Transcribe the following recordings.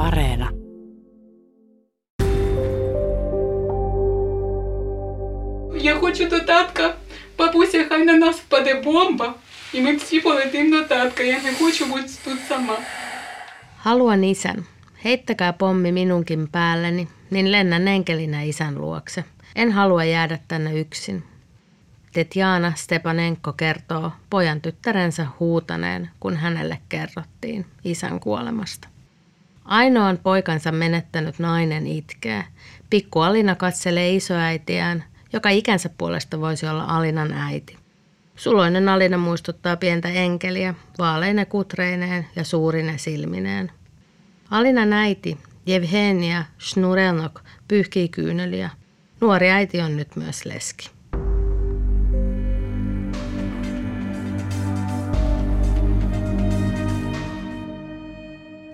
Areena. Я хочу до татка. Бабуся, хай на нас впаде бомба. І ми всі полетимо до татка. Я не хочу бути тут сама. Haluan isän. Heittäkää pommi minunkin päälleni, niin lennän enkelinä isän luokse. En halua jäädä tänne yksin. Tetjana Stepanenko kertoo pojan tyttärensä huutaneen, kun hänelle kerrottiin isän kuolemasta. Ainoan poikansa menettänyt nainen itkee. Pikku Alina katselee isoäitiään, joka ikänsä puolesta voisi olla Alinan äiti. Suloinen Alina muistuttaa pientä enkeliä, vaaleine kutreineen ja suurine silmineen. Alinan äiti, Jevhenia Shnurenok, pyyhkii kyyneliä. Nuori äiti on nyt myös leski.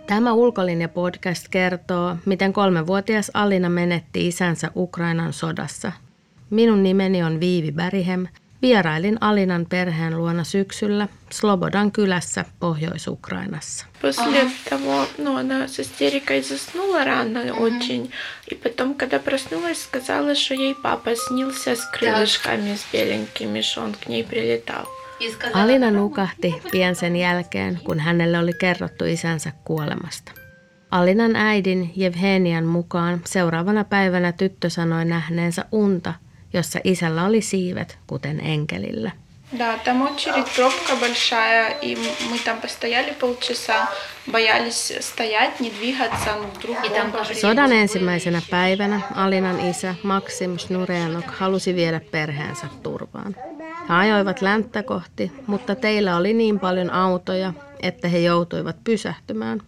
Tämä Ulkolinja-podcast kertoo, miten kolmevuotias Alina menetti isänsä Ukrainan sodassa. Minun nimeni on Viivi Bärihem. Vierailin Alinan perheen luona syksyllä Slobodan kylässä Pohjois-Ukrainassa. После того, ну, она с истерикой заснула рано очень. И потом, когда проснулась, сказала, что ей папа снился с крылышками, с беленькими, что он к ней прилетал. Alina nukahti pian sen jälkeen, kun hänelle oli kerrottu isänsä kuolemasta. Alinan äidin Jevhenian mukaan seuraavana päivänä tyttö sanoi nähneensä unta, jossa isällä oli siivet, kuten enkelillä. Да, там очередь, пробка большая, и мы там постояли полчаса, боялись стоять, не двигаться, ну вдруг бомба Sodan ensimmäisenä päivänä Alinan isä Maksim Shnurenok halusi viedä perheensä turvaan. He ajoivat länttä kohti, mutta teillä oli niin paljon autoja, että he joutuivat pysähtymään.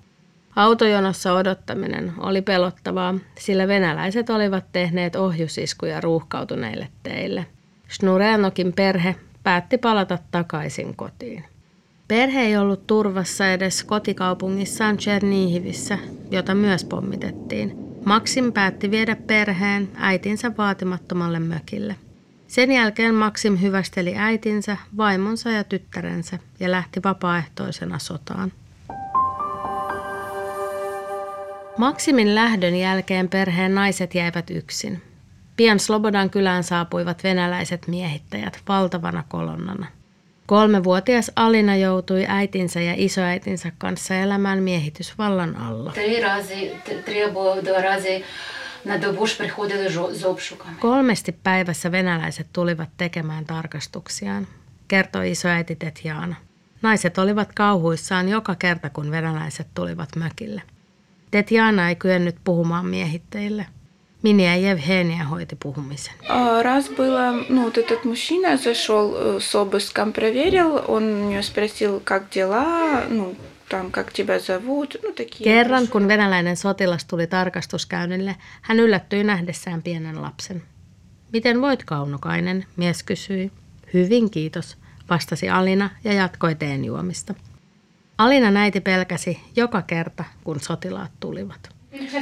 Autojonossa odottaminen oli pelottavaa, sillä venäläiset olivat tehneet ohjusiskuja ruuhkautuneille teille. Snurenokin perhe päätti palata takaisin kotiin. Perhe ei ollut turvassa edes kotikaupungissaan Chernihivissä, jota myös pommitettiin. Maksim päätti viedä perheen äitinsä vaatimattomalle mökille. Sen jälkeen Maksim hyvästeli äitinsä, vaimonsa ja tyttärensä ja lähti vapaaehtoisena sotaan. Maksimin lähdön jälkeen perheen naiset jäivät yksin. Pian Slobodan kylään saapuivat venäläiset miehittäjät valtavana kolonnana. Kolmevuotias Alina joutui äitinsä ja isoäitinsä kanssa elämään miehitysvallan alla. Kolmesti päivässä venäläiset tulivat tekemään tarkastuksiaan, kertoi isoäiti Tetjaana. Naiset olivat kauhuissaan joka kerta, kun venäläiset tulivat mökille. Tetjaana ei kyennyt puhumaan miehittäjille – Mini ja Jevhenia hoiti puhumisen. А, Раз было, ну, вот этот мужчина зашел э, с обыском, проверил, он у нее спросил, как дела, ну, там, как тебя зовут, ну, такие. Kerran, kun venäläinen sotilas tuli tarkastuskäynnille, hän yllättyi nähdessään pienen lapsen. Miten voit, kaunokainen? mies kysyi. Hyvin, kiitos, vastasi Alina ja jatkoi teen juomista. Alina näiti pelkäsi joka kerta, kun sotilaat tulivat.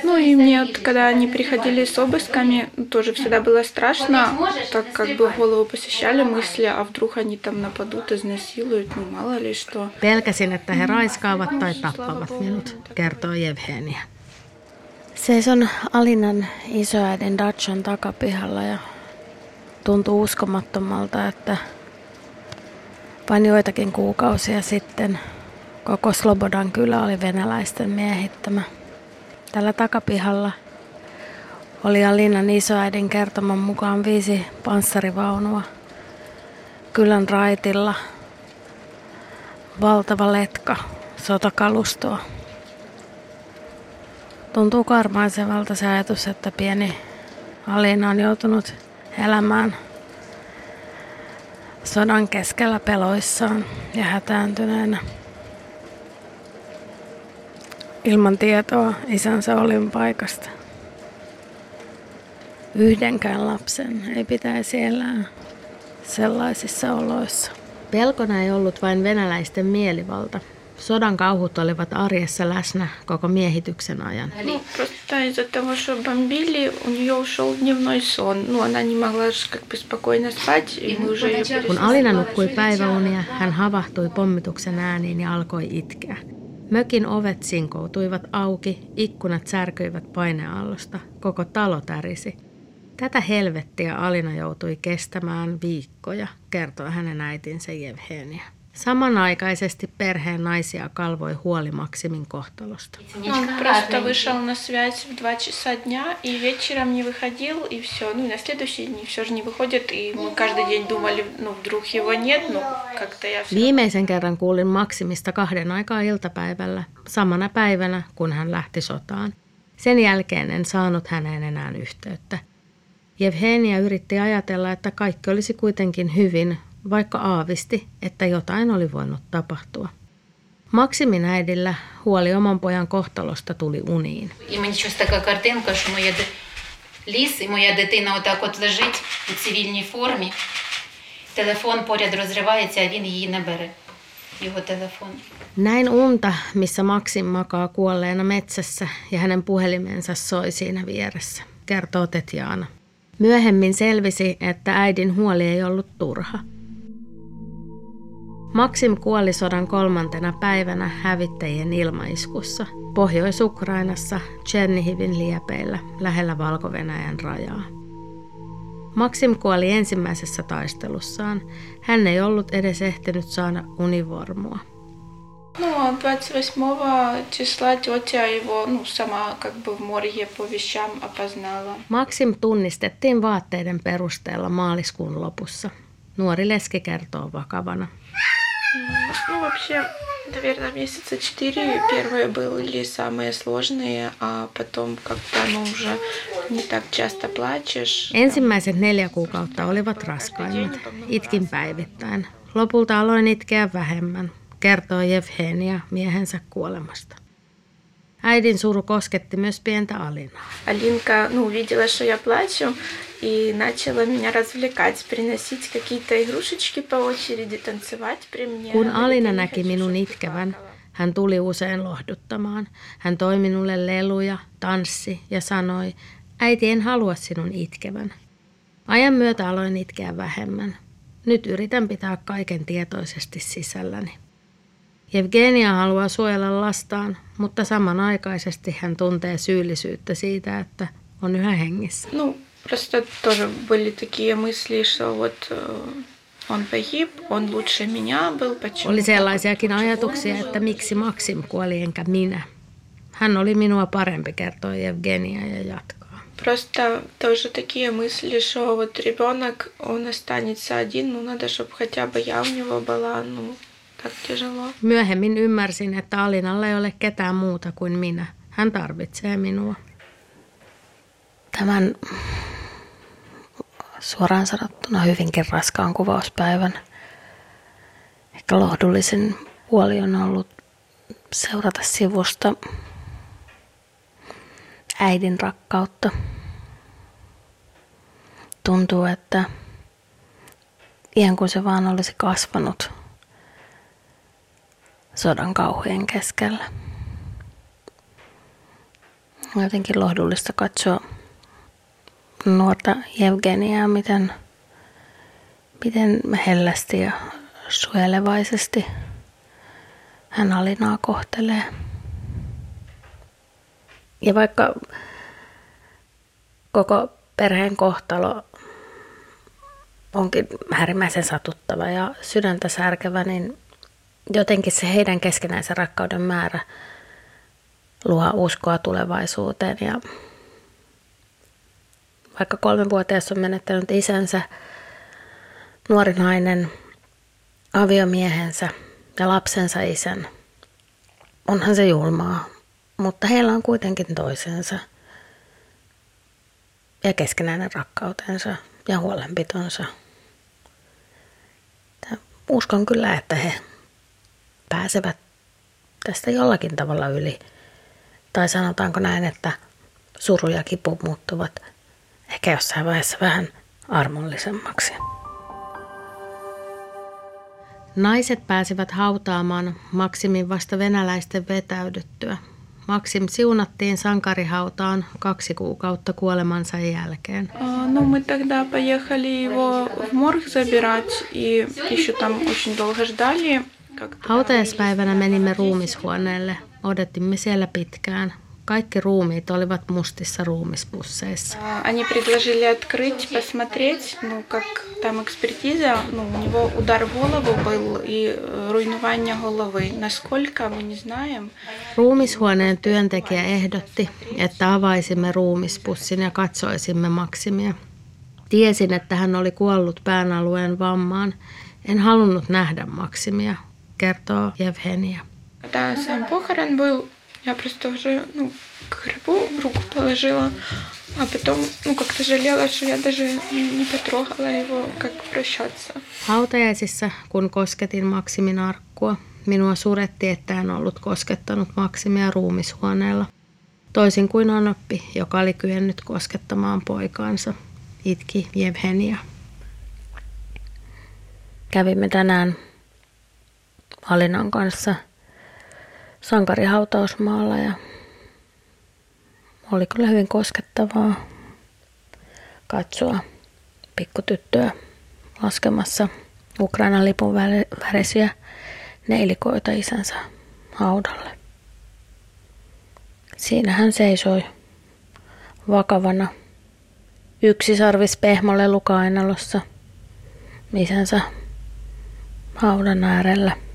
Ну и мне, вот, когда они приходили с обысками, тоже всегда было страшно, так как бы в голову посещали мысли, а вдруг они там нападут, изнасилуют, ну мало ли что. Pelkäsin, että he raiskaavat tai tappavat minut, kertoi Evhenia. Seison Alinan isoäidin Dacian takapihalla ja tuntuu uskomattomalta, että vain joitakin kuukausia sitten koko Slobodan kylä oli venäläisten miehittämä. Tällä takapihalla oli Alinan isoäidin kertoman mukaan viisi panssarivaunua kylän raitilla – valtava letka sotakalustoa. Tuntuu karmaisevalta se ajatus, että pieni Alina on joutunut elämään sodan keskellä peloissaan ja hätääntyneenä Ilman tietoa isänsä olinpaikasta. Yhdenkään lapsen ei pitäisi elää sellaisissa oloissa. Pelkona ei ollut vain venäläisten mielivalta. Sodan kauhut olivat arjessa läsnä koko miehityksen ajan. Ну, просто из-за того, что бомбили, у нее ушел дневной сон. Ну, она не могла же как бы спокойно спать, и мы уже ее Kun Alina nukkui päiväunia, hän havahtui pommituksen ääniin ja alkoi itkeä. Mökin ovet sinkoutuivat auki, ikkunat särkyivät paineaallosta, koko talo tärisi. Tätä helvettiä Alina joutui kestämään viikkoja, kertoi hänen äitinsä Jevhenia. Samanaikaisesti perheen naisia kalvoi huoli Maksimin kohtalosta. Он просто вышел на связь в 2 часа дня и вечером не выходил, и все. Ну и на следующий день все же не выходит, и мы каждый день думали, ну вдруг его нет, ну как-то я все Viimeisen kerran kuulin Maksimista kahden aikaa iltapäivällä, samana päivänä kun hän lähti sotaan. Sen jälkeen en saanut häneen enää yhteyttä. Jevhenia yritti ajatella, että kaikki olisi kuitenkin hyvin, vaikka aavisti, että jotain oli voinut tapahtua. Maksimin äidillä huoli oman pojan kohtalosta tuli uniin. І мені щось така картинка, що моя ди- ліс і моя дитина отак от лежить у цивільній формі. Телефон поряд розривається, а він її не бере. Його телефон. Näin unta, missä Maksim makaa kuolleena metsässä ja hänen puhelimensa soi siinä vieressä, kertoo Tetjaana. Myöhemmin selvisi, että äidin huoli ei ollut turha. Maksim kuoli sodan kolmantena päivänä hävittäjien ilmaiskussa Pohjois-Ukrainassa Chernihivin liepeillä lähellä valko rajaa. Maksim kuoli ensimmäisessä taistelussaan. Hän ei ollut edes ehtinyt saada univormua. Ну, а 28 числа тетя его, ну, сама как бы в морге по вещам опознала. Maksim tunnistettiin vaatteiden perusteella maaliskuun lopussa. Nuori leski kertoo vakavana. Ну, вообще, наверное, месяца четыре первые были самые сложные, а потом как-то, ну, уже не так часто плачешь. Ensimmäiset neljä kuukautta olivat raskaimmat. Itkin päivittäin. Lopulta aloin itkeä vähemmän, kertoo Jevhenia miehensä kuolemasta. Äidin suru kosketti myös pientä Alinaa. Алинка, ну, увидела, что я плачу, и начала меня развлекать, приносить какие-то игрушечки по очереди, танцевать при мне. Kun Говорит, Alina «Я не näki хочу, minun чтобы itkevän, плакала». hän tuli usein lohduttamaan. Hän toi minulle leluja, tanssi ja sanoi, äiti en halua sinun itkevän. Ajan myötä aloin itkeä vähemmän. Nyt yritän pitää kaiken tietoisesti sisälläni. Evgenia haluaa suojella lastaan, mutta samanaikaisesti hän tuntee syyllisyyttä siitä, että on yhä hengissä. Ну, просто тоже были такие мысли, что вот э, он погиб, он лучше меня был, почему Oli так вот sellaisiakin тяжело ajatuksia, было. että miksi Maksim kuoli enkä minä. Hän oli minua parempi, kertoi Evgenia ja jatkaa. Просто тоже такие мысли, что вот ребенок, он останется один, ну надо, чтобы хотя бы я у него была, ну так тяжело. Myöhemmin ymmärsin, että Alinalla ei ole ketään muuta kuin minä. Hän tarvitsee minua. Tämän suoraan sanottuna hyvinkin raskaan kuvauspäivän. Ehkä lohdullisen puoli on ollut seurata sivusta äidin rakkautta. Tuntuu, että ihan kuin se vaan olisi kasvanut sodan kauhujen keskellä. Jotenkin lohdullista katsoa nuorta Evgeniaa, miten, miten hellästi ja suojelevaisesti hän Alinaa kohtelee. Ja vaikka koko perheen kohtalo onkin äärimmäisen satuttava ja sydäntä särkevä, niin jotenkin se heidän keskenäisen rakkauden määrä luo uskoa tulevaisuuteen. Ja vaikka kolmenvuotias on menettänyt isänsä, nuori nainen, aviomiehensä ja lapsensa isän, onhan se julmaa, mutta heillä on kuitenkin toisensa ja keskenäinen rakkautensa ja huolenpitonsa. Uskon kyllä, että he pääsevät tästä jollakin tavalla yli. Tai sanotaanko näin, että suru ja kipu muuttuvat ehkä jossain vaiheessa vähän armollisemmaksi. Naiset pääsivät hautaamaan Maksimin vasta venäläisten vetäydyttyä. Maksim siunattiin sankarihautaan kaksi kuukautta kuolemansa jälkeen. А, Ну, мы тогда поехали его в морг забирать, и еще там очень долго ждали. Как-то Hautajaispäivänä menimme ruumishuoneelle. Odotimme siellä pitkään. Kaikki ruumiit olivat mustissa ruumispusseissa. Они предложили открыть, посмотреть, ну, как там экспертиза, ну, у него удар в голову был и э, руйнование головы. Насколько, мы не знаем. Ruumishuoneen työntekijä ehdotti, että avaisimme ruumispussin ja katsoisimme Maksimia. Tiesin, että hän oli kuollut pään alueen vammaan. En halunnut nähdä Maksimia, kertoo Evgenia. Когда сам похорон был, я просто уже, ну, к гробу руку положила, а потом, ну, как-то жалела, что я даже не потрогала его, как прощаться. Hautajaisissa, kun kosketin Maksimin arkkua, minua suretti, että en ollut koskettanut Maksimia ruumishuoneella. Toisin kuin Anoppi, joka oli kyennyt koskettamaan poikaansa, itki Jevhenia. Kävimme tänään Alinan kanssa sankarihautausmaalla ja oli kyllä hyvin koskettavaa katsoa pikkutyttöä laskemassa Ukrainan lipun värisiä neilikoita isänsä haudalle. Siinä hän seisoi vakavana yksisarvis pehmolle kainalossa isänsä haudan äärellä.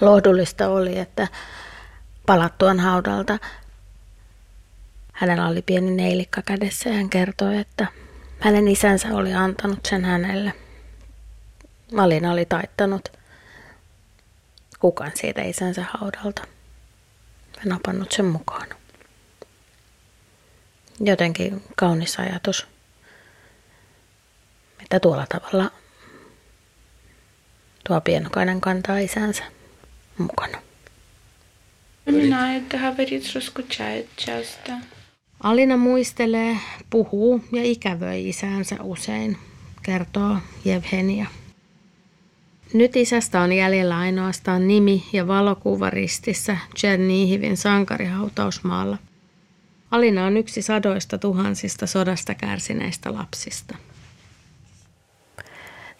Lohdullista oli, että palattuaan haudalta hänellä oli pieni neilikka kädessä ja hän kertoi, että hänen isänsä oli antanut sen hänelle. Malina oli taittanut kukan siitä isänsä haudalta ja napannut sen mukaan. Jotenkin kaunis ajatus, mitä tuolla tavalla tuo pienokainen kantaa isänsä mukana. Вспоминает, говорит, что скучает часто. Alina muistelee, puhuu ja ikävöi isänsä usein, kertoo Jevhenia. Nyt isästä on jäljellä ainoastaan nimi ja valokuva ristissä Chernihivin sankarihautausmaalla. Alina on yksi sadoista tuhansista sodasta kärsineistä lapsista.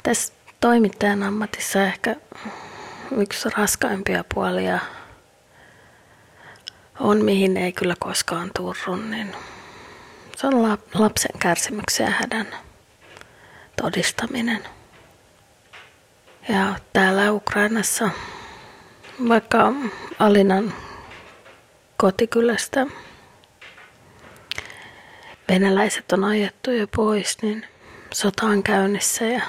Tässä toimittajan ammatissa ehkä yksi raskaimpia puolia on, mihin ei kyllä koskaan turru, niin se on lapsen kärsimyksen ja hädän todistaminen. Ja täällä Ukrainassa, vaikka Alinan kotikylästä venäläiset on ajettu jo pois, niin sota on käynnissä ja,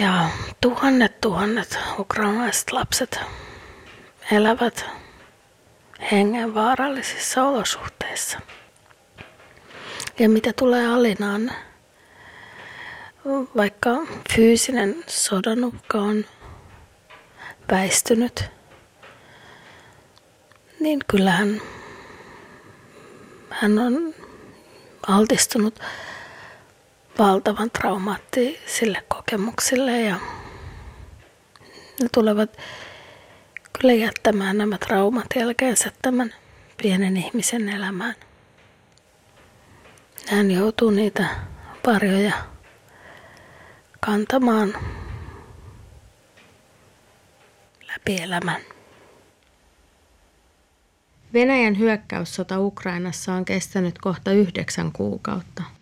ja tuhannet tuhannet ukrainalaiset lapset elävät hengenvaarallisissa olosuhteissa. Ja mitä tulee Alinaan, vaikka fyysinen sodanukka on väistynyt, niin kyllähän hän on altistunut valtavan traumaattisille kokemuksille ja ne tulevat kyllä jättämään nämä traumat jälkeensä tämän pienen ihmisen elämään. Hän joutuu niitä varjoja kantamaan läpi elämän. Venäjän hyökkäyssota Ukrainassa on kestänyt kohta yhdeksän kuukautta.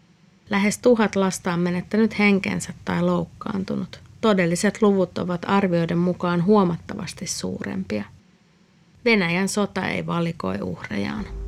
Lähes tuhat lasta on menettänyt henkensä tai loukkaantunut. Todelliset luvut ovat arvioiden mukaan huomattavasti suurempia. Venäjän sota ei valikoi uhrejaan.